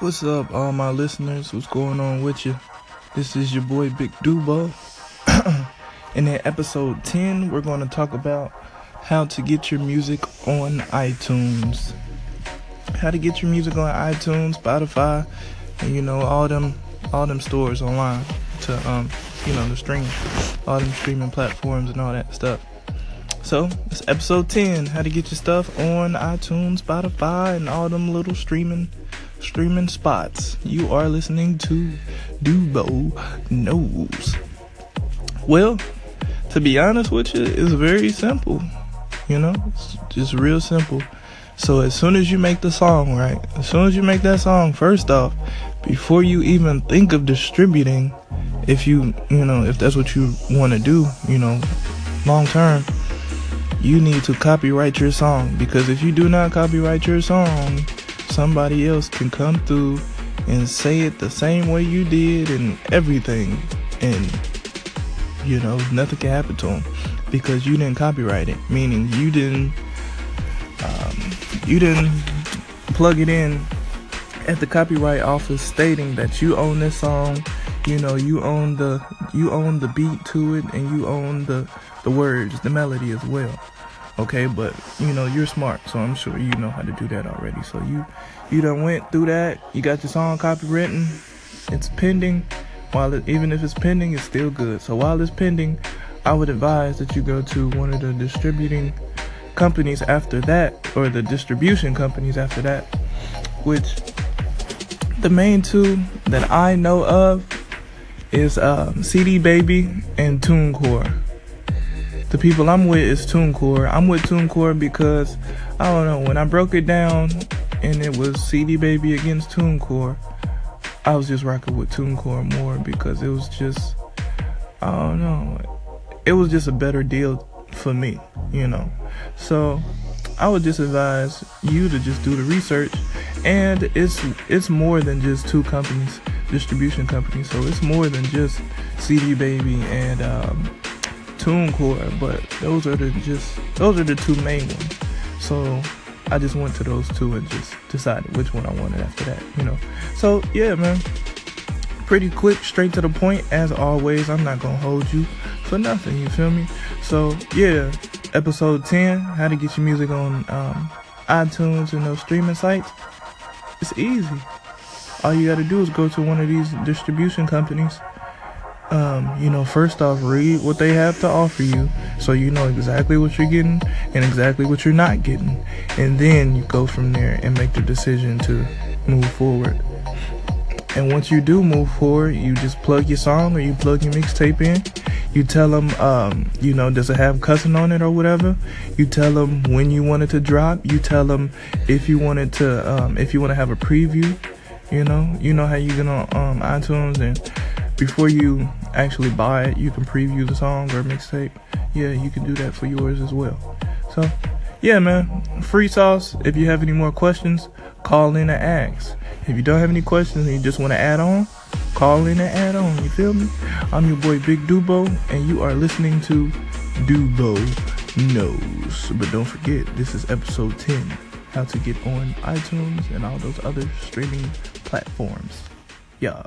What's up, all my listeners? What's going on with you? This is your boy Big Dubo. and in episode 10, we're going to talk about how to get your music on iTunes. How to get your music on iTunes, Spotify, and you know all them all them stores online to um you know the stream, all them streaming platforms and all that stuff. So it's episode 10, how to get your stuff on iTunes, Spotify, and all them little streaming streaming spots. You are listening to Dubo Knows. Well, to be honest with you, it's very simple. You know, it's just real simple. So as soon as you make the song, right? As soon as you make that song, first off, before you even think of distributing, if you, you know, if that's what you want to do, you know, long term, you need to copyright your song. Because if you do not copyright your song, somebody else can come through and say it the same way you did and everything. And you know nothing can happen to them because you didn't copyright it. Meaning you didn't um, you didn't plug it in at the copyright office stating that you own this song. You know you own the you own the beat to it and you own the the words the melody as well. Okay but you know you're smart so i'm sure you know how to do that already. So you you done went through that. You got your song copywritten. It's pending. While it, even if it's pending it's still good. So while it's pending i would advise that you go to one of the distributing companies after that or the distribution companies after that which the main two that i know of is um, cd baby and tunecore the people I'm with is TuneCore. I'm with TuneCore because I don't know when I broke it down and it was CD Baby against TuneCore. I was just rocking with TuneCore more because it was just I don't know. It was just a better deal for me, you know. So I would just advise you to just do the research and it's it's more than just two companies, distribution companies. So it's more than just CD Baby and um, TuneCore, but those are the just those are the two main ones. So I just went to those two and just decided which one I wanted after that, you know. So yeah, man. Pretty quick, straight to the point, as always. I'm not gonna hold you for nothing, you feel me? So yeah, episode 10, how to get your music on um, iTunes and those streaming sites. It's easy. All you gotta do is go to one of these distribution companies um, you know, first off, read what they have to offer you so you know exactly what you're getting and exactly what you're not getting. And then you go from there and make the decision to move forward. And once you do move forward, you just plug your song or you plug your mixtape in. You tell them, um, you know, does it have cussing on it or whatever? You tell them when you want it to drop. You tell them if you want it to, um, if you want to have a preview. You know, you know how you get on um, iTunes and before you actually buy it, you can preview the song or mixtape. Yeah, you can do that for yours as well. So, yeah, man, free sauce. If you have any more questions, call in and ask. If you don't have any questions and you just want to add on, call in and add on. You feel me? I'm your boy Big Dubo, and you are listening to Dubo Knows. But don't forget, this is episode 10 how to get on iTunes and all those other streaming platforms. Yeah.